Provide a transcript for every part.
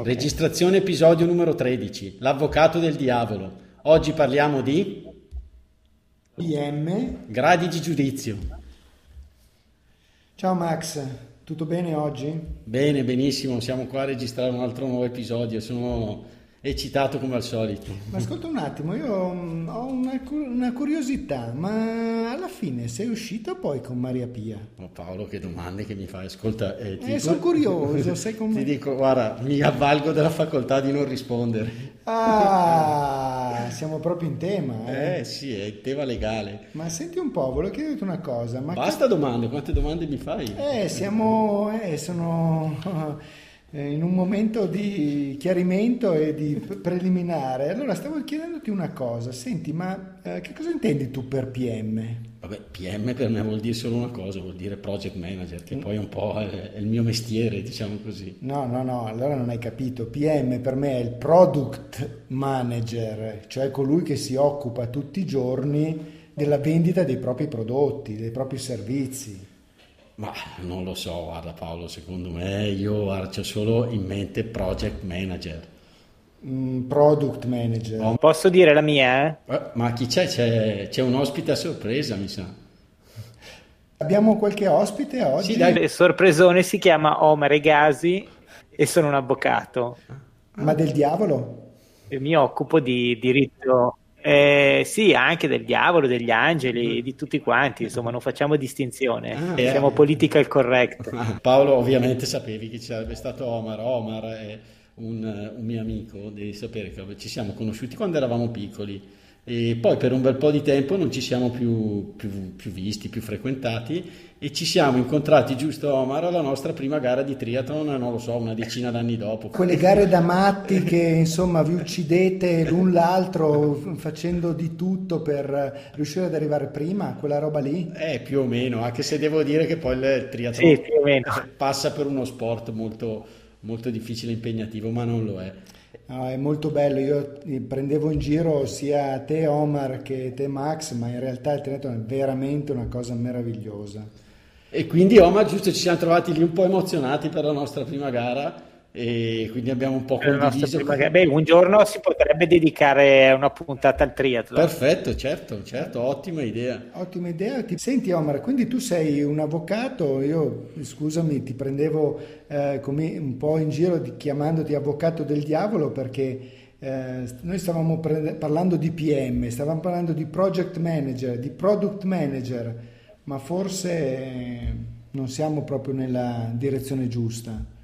Okay. Registrazione episodio numero 13, L'avvocato del diavolo. Oggi parliamo di PM. Gradi di giudizio. Ciao Max, tutto bene oggi? Bene, benissimo, siamo qua a registrare un altro nuovo episodio. Sono eccitato come al solito. Ma ascolta un attimo, io mm, ho una, una, curiosità, ma alla fine sei uscito poi con Maria Pia? Oh Paolo, che domande che mi fai? Ascolta, eh, eh, sono curioso, sai come... Ti dico, guarda, mi avvalgo della facoltà di non rispondere. Ah, siamo proprio in tema. Eh, eh sì, è il tema legale. Ma senti un po', volevo chiederti una cosa. Ma Basta che... domande, quante domande mi fai? Eh, siamo... Eh, sono in un momento di chiarimento e di preliminare. Allora stavo chiedendoti una cosa, senti, ma eh, che cosa intendi tu per PM? Vabbè, PM per me vuol dire solo una cosa, vuol dire project manager, che mm. poi è un po' è il mio mestiere, diciamo così. No, no, no, allora non hai capito. PM per me è il product manager, cioè colui che si occupa tutti i giorni della vendita dei propri prodotti, dei propri servizi. Ma non lo so, guarda Paolo, secondo me io guarda, c'ho solo in mente project manager. Mm, product manager. Oh. Posso dire la mia? Eh? Eh, ma chi c'è? c'è? C'è un ospite a sorpresa, mi sa. Abbiamo qualche ospite oggi? Sì, dai. Il sorpresone si chiama Omar Egasi e sono un avvocato. Ma del diavolo? E mi occupo di diritto eh, sì, anche del diavolo, degli angeli, mm. di tutti quanti, insomma, non facciamo distinzione, ah, siamo eh. political correct. Paolo, ovviamente sapevi che ci sarebbe stato Omar. Omar è un, un mio amico, devi sapere che ci siamo conosciuti quando eravamo piccoli e poi per un bel po' di tempo non ci siamo più, più, più, visti, più frequentati e ci siamo incontrati giusto Omar alla nostra prima gara di triathlon, non lo so, una decina d'anni dopo. Quelle gare da matti che insomma vi uccidete l'un l'altro facendo di tutto per riuscire ad arrivare prima, quella roba lì? Eh, più o meno, anche se devo dire che poi il triathlon sì, passa per uno sport molto, molto difficile e impegnativo, ma non lo è. No, è molto bello, io prendevo in giro sia te Omar che te Max, ma in realtà il triathlon è veramente una cosa meravigliosa. E quindi Omar, giusto, ci siamo trovati lì un po' emozionati per la nostra prima gara e quindi abbiamo un po' condiviso. Prima... Beh, un giorno si potrebbe dedicare una puntata al triathlon. Perfetto, certo, certo, ottima idea. Ottima idea. Senti Omar, quindi tu sei un avvocato, io scusami, ti prendevo eh, come un po' in giro di, chiamandoti avvocato del diavolo perché eh, noi stavamo pre- parlando di PM, stavamo parlando di project manager, di product manager, ma forse eh, non siamo proprio nella direzione giusta.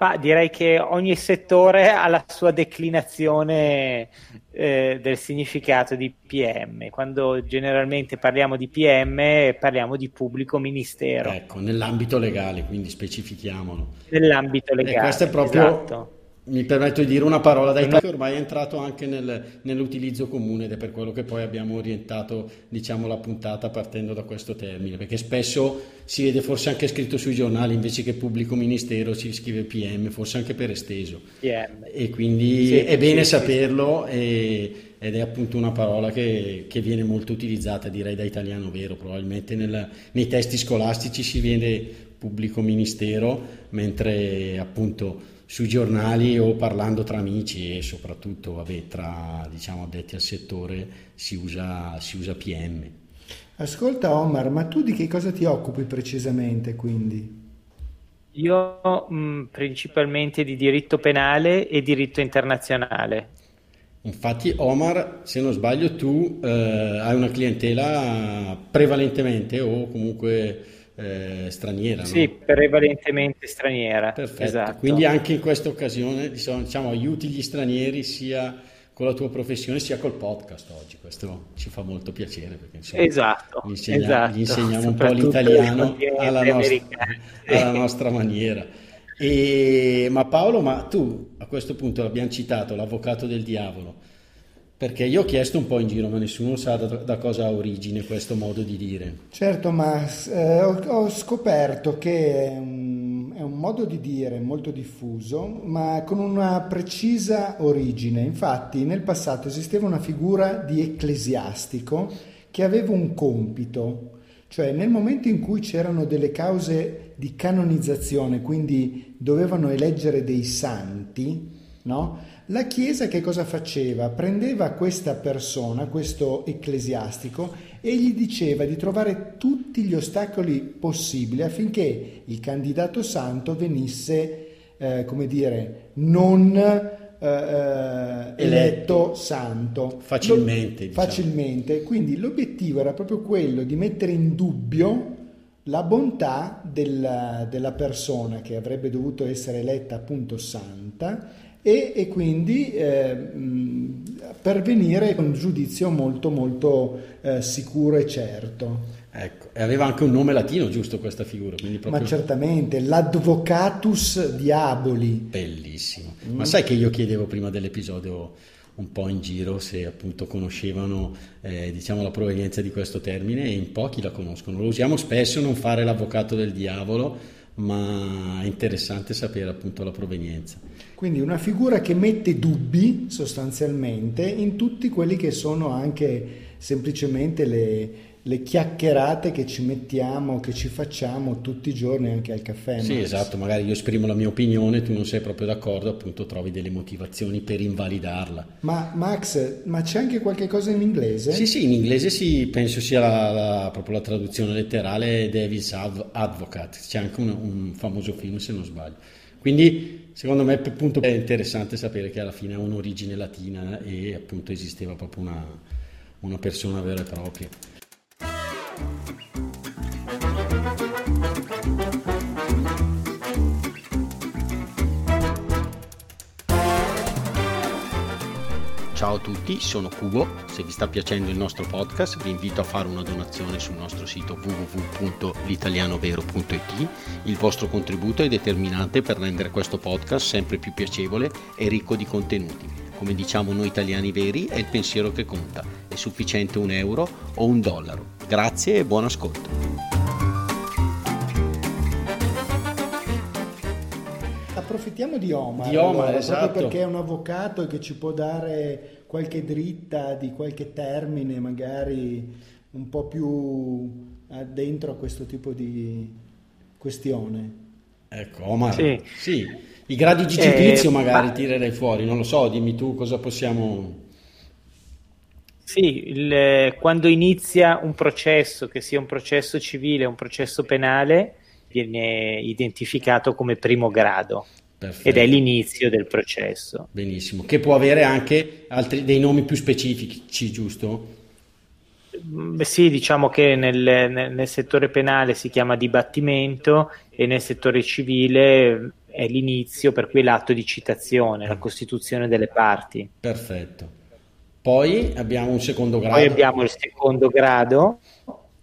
Ma direi che ogni settore ha la sua declinazione eh, del significato di PM. Quando generalmente parliamo di PM parliamo di pubblico ministero. Ecco, nell'ambito legale, quindi specifichiamolo. Nell'ambito legale. E questo è proprio esatto mi permetto di dire una parola dai che ormai è entrato anche nel, nell'utilizzo comune ed è per quello che poi abbiamo orientato diciamo, la puntata partendo da questo termine, perché spesso si vede forse anche scritto sui giornali invece che pubblico ministero si scrive PM, forse anche per esteso. PM. E quindi sì, è bene sì, saperlo sì. E, ed è appunto una parola che, che, viene molto utilizzata direi da italiano vero, probabilmente nel, nei testi scolastici si vede pubblico ministero, mentre appunto sui giornali o parlando tra amici e soprattutto vabbè, tra diciamo, addetti al settore si usa, si usa PM. Ascolta Omar, ma tu di che cosa ti occupi precisamente quindi? Io mh, mm, principalmente di diritto penale e diritto internazionale. Infatti Omar, se non sbaglio, tu eh, hai una clientela prevalentemente o comunque eh, straniera. Sì, no? prevalentemente straniera. Perfetto, esatto. quindi anche in questa occasione diciamo, diciamo, aiuti gli stranieri sia con la tua professione sia col podcast oggi, questo ci fa molto piacere perché insomma, esatto, gli, insegna, esatto. gli insegniamo un po' l'italiano alla nostra, alla nostra maniera. E, ma Paolo, ma tu a questo punto l'abbiamo citato, l'avvocato del diavolo, perché io ho chiesto un po' in giro, ma nessuno sa da, da cosa ha origine questo modo di dire. Certo, ma eh, ho, ho, scoperto che è un, è un modo di dire molto diffuso, ma con una precisa origine. Infatti nel passato esisteva una figura di ecclesiastico che aveva un compito, cioè nel momento in cui c'erano delle cause di canonizzazione, quindi dovevano eleggere dei santi, no? La Chiesa che cosa faceva? Prendeva questa persona, questo ecclesiastico, e gli diceva di trovare tutti gli ostacoli possibili affinché il candidato santo venisse, eh, come dire, non eh, eh eletto santo. Facilmente. Lo, diciamo. Facilmente. Quindi l'obiettivo era proprio quello di mettere in dubbio la bontà della, della persona che avrebbe dovuto essere eletta appunto santa e, e quindi eh, pervenire con un giudizio molto molto eh, sicuro e certo. Ecco, e aveva anche un nome latino, giusto questa figura? Proprio... Ma certamente, l'Advocatus Diaboli. Bellissimo. Mm. Ma sai che io chiedevo prima dell'episodio un po' in giro se appunto conoscevano eh, diciamo la provenienza di questo termine e in pochi la conoscono. Lo usiamo spesso non fare l'avvocato del diavolo, ma è interessante sapere appunto la provenienza. Quindi una figura che mette dubbi sostanzialmente in tutti quelli che sono anche semplicemente le, le chiacchierate che ci mettiamo, che ci facciamo tutti i giorni anche al caffè. Sì, esatto, magari io esprimo la mia opinione, tu non sei proprio d'accordo, appunto trovi delle motivazioni per invalidarla. Ma Max, ma c'è anche qualche cosa in inglese? Sì, sì, in inglese sì, penso sia la, la, proprio la traduzione letterale Devil's Advocate, c'è anche un, un famoso film se non sbaglio. Quindi secondo me appunto è interessante sapere che alla fine ha un'origine latina e appunto esisteva proprio una, una persona vera e propria. Ciao a tutti, sono Cubo. Se vi sta piacendo il nostro podcast vi invito a fare una donazione sul nostro sito www.litalianovero.it. Il vostro contributo è determinante per rendere questo podcast sempre più piacevole e ricco di contenuti. Come diciamo noi italiani veri, è il pensiero che conta. È sufficiente un euro o un dollaro. Grazie e buon ascolto. Approfittiamo di Omar, di Omar allora, esatto. perché è un avvocato che ci può dare qualche dritta di qualche termine, magari un po' più dentro a questo tipo di questione. Ecco, Omar, sì. sì. I gradi di giudizio eh, magari ma... tirerei fuori, non lo so, dimmi tu cosa possiamo... Sì, il, quando inizia un processo, che sia un processo civile o un processo penale, viene identificato come primo grado. Perfetto. ed è l'inizio del processo. Benissimo, che può avere anche altri, dei nomi più specifici, giusto? Mm, beh, sì, diciamo che nel, nel, nel, settore penale si chiama dibattimento e nel settore civile è l'inizio, per cui l'atto di citazione, la costituzione delle parti. Perfetto. Poi abbiamo un secondo grado. Poi abbiamo il secondo grado.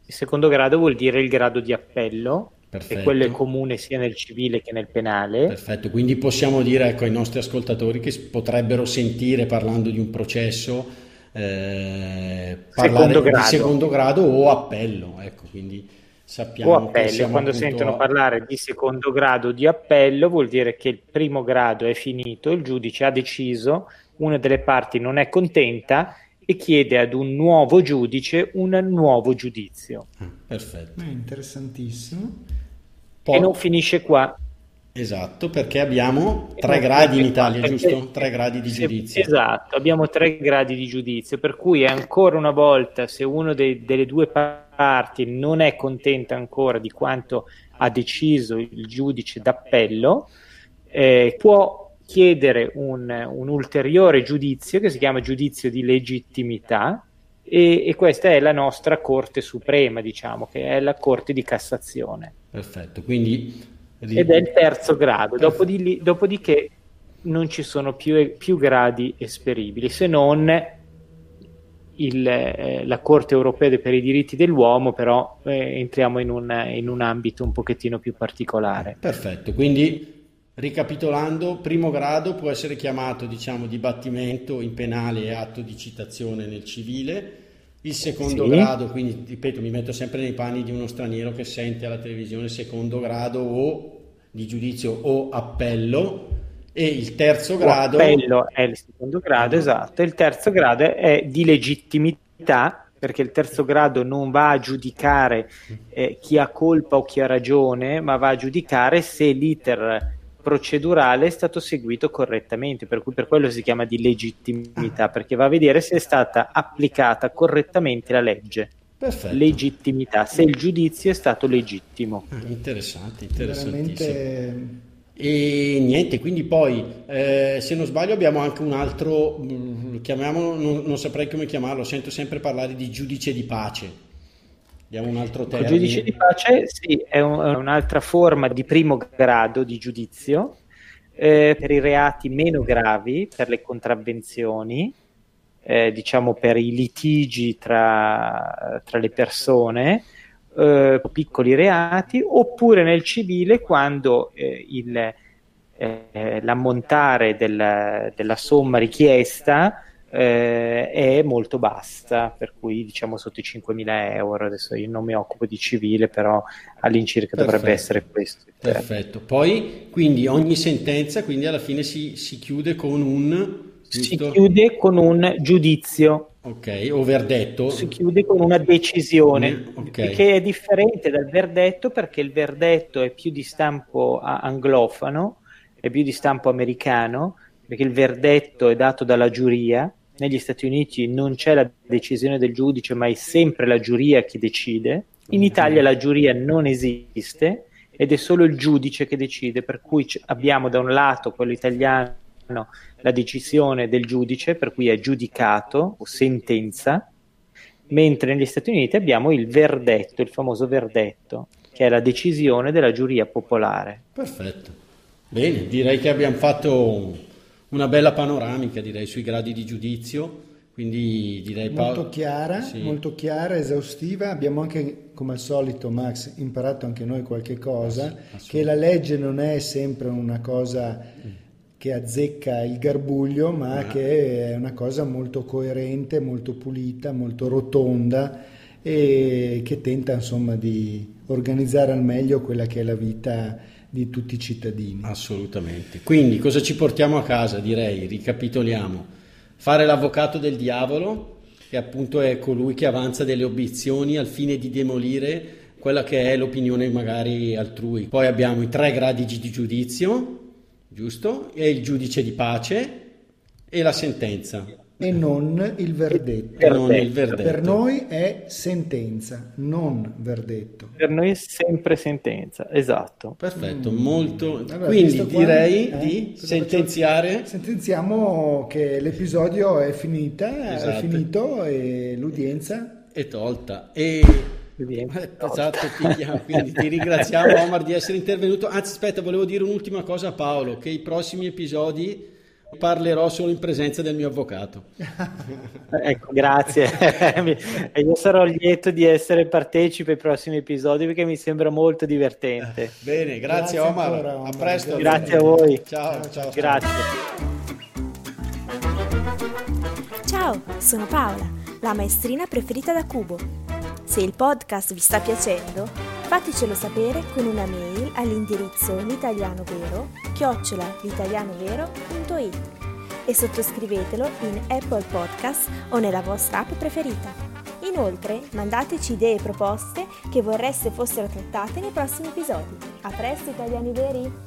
Il secondo grado vuol dire il grado di appello, Perfetto. e quello è comune sia nel civile che nel penale. Perfetto, quindi possiamo dire ecco, ai nostri ascoltatori che potrebbero sentire parlando di un processo eh, secondo di secondo grado o appello, ecco, quindi sappiamo o appello, quando sentono a... parlare di secondo grado di appello vuol dire che il primo grado è finito, il giudice ha deciso, una delle parti non è contenta e chiede ad un nuovo giudice un nuovo giudizio. Ah, perfetto. È interessantissimo. Poi... E non finisce qua. Esatto, perché abbiamo tre gradi in Italia, qua, giusto? Tre gradi di giudizio. Esatto, abbiamo tre gradi di giudizio, per cui ancora una volta se uno dei, delle due parti non è contenta ancora di quanto ha deciso il giudice d'appello, eh, può chiedere un, un, ulteriore giudizio che si chiama giudizio di legittimità e, e, questa è la nostra Corte Suprema, diciamo, che è la Corte di Cassazione. Perfetto, quindi... Ed è il terzo grado, Dopodiché, dopodiché non ci sono più, più gradi esperibili, se non il, eh, la Corte europea per i diritti dell'uomo, però eh, entriamo in un, in un ambito un pochettino più particolare. Perfetto, quindi ricapitolando, primo grado può essere chiamato diciamo dibattimento in penale e atto di citazione nel civile. Il secondo Sì. grado, quindi ripeto, mi metto sempre nei panni di uno straniero che sente alla televisione secondo grado o di giudizio o appello e il terzo O grado appello è il secondo grado, esatto. Il terzo grado è di legittimità, perché il terzo grado non va a giudicare eh, chi ha colpa o chi ha ragione, ma va a giudicare se l'iter procedurale è stato seguito correttamente, per cui per quello si chiama di legittimità, perché va a vedere se è stata applicata correttamente la legge. Perfetto. Legittimità, se il giudizio è stato legittimo. Ah, Interessante, interessantissimo. Veramente E niente, quindi poi, eh, se non sbaglio, abbiamo anche un altro, mm, chiamiamolo, non, non saprei come chiamarlo, sento sempre parlare di giudice di pace. Diamo un altro Il termine. giudice di pace sì, è, un- è un'altra forma di primo grado di giudizio eh, per i reati meno gravi, per le contravvenzioni, eh, diciamo per i litigi tra, tra le persone, eh, piccoli reati, oppure nel civile quando eh, il, eh, l'ammontare del- della somma richiesta eh, è molto bassa, per cui diciamo sotto i 5.000 euro. Adesso io non mi occupo di civile, però all'incirca dovrebbe Perfetto. essere questo. termine. Perfetto. Poi, quindi ogni sentenza, quindi alla fine si, si chiude con un... Si giusto? chiude con un giudizio, Ok, o verdetto. si chiude con una decisione, Mm, ok. che è differente dal verdetto perché il verdetto è più di stampo anglofano, è più di stampo americano, perché il verdetto è dato dalla giuria. Negli Stati Uniti non c'è la decisione del giudice, ma è sempre la giuria che decide. In Italia la giuria non esiste ed è solo il giudice che decide, per cui abbiamo da un lato quello italiano la decisione del giudice, per cui è giudicato o sentenza, mentre negli Stati Uniti abbiamo il verdetto, il famoso verdetto, che è la decisione della giuria popolare. Perfetto. Bene, direi che abbiamo fatto una bella panoramica, direi, sui gradi di giudizio. Quindi direi molto chiara, Sì. molto chiara, esaustiva. Abbiamo anche, come al solito, Max, imparato anche noi qualche cosa, assolutamente. che la legge non è sempre una cosa che azzecca il garbuglio, ma Ah. che è una cosa molto coerente, molto pulita, molto rotonda e che tenta insomma di organizzare al meglio quella che è la vita di tutti i cittadini. Assolutamente. Quindi cosa ci portiamo a casa? Direi, ricapitoliamo. Fare l'avvocato del diavolo, che appunto è colui che avanza delle obiezioni al fine di demolire quella che è l'opinione magari altrui. Poi abbiamo i tre gradi di giudizio, giusto? E il giudice di pace e la sentenza. E non il verdetto. E non il verdetto. Per noi è sentenza, non verdetto. Per noi è sempre sentenza, esatto. Perfetto, molto. Allora, Quindi visto qua, direi eh, di sentenziare. Sentenziamo che l'episodio è finita, Esatto. è finito e l'udienza è tolta e esatto ti, quindi ti ringraziamo Omar di essere intervenuto anzi aspetta volevo dire un'ultima cosa a Paolo che i prossimi episodi parlerò solo in presenza del mio avvocato Ecco, grazie. E Io sarò lieto di essere partecipe ai prossimi episodi perché mi sembra molto divertente. bene grazie, Grazie Omar ancora, a Omar. presto Grazie a voi. ciao ciao, ciao. Grazie. Ciao, sono Paola, la maestrina preferita da Cubo. Se il podcast vi sta piacendo, fatecelo sapere con una mail all'indirizzo l'italianovero chiocciola l'italianovero.it e sottoscrivetelo in Apple Podcast o nella vostra app preferita. Inoltre, mandateci idee e proposte che vorreste fossero trattate nei prossimi episodi. A presto, italiani veri!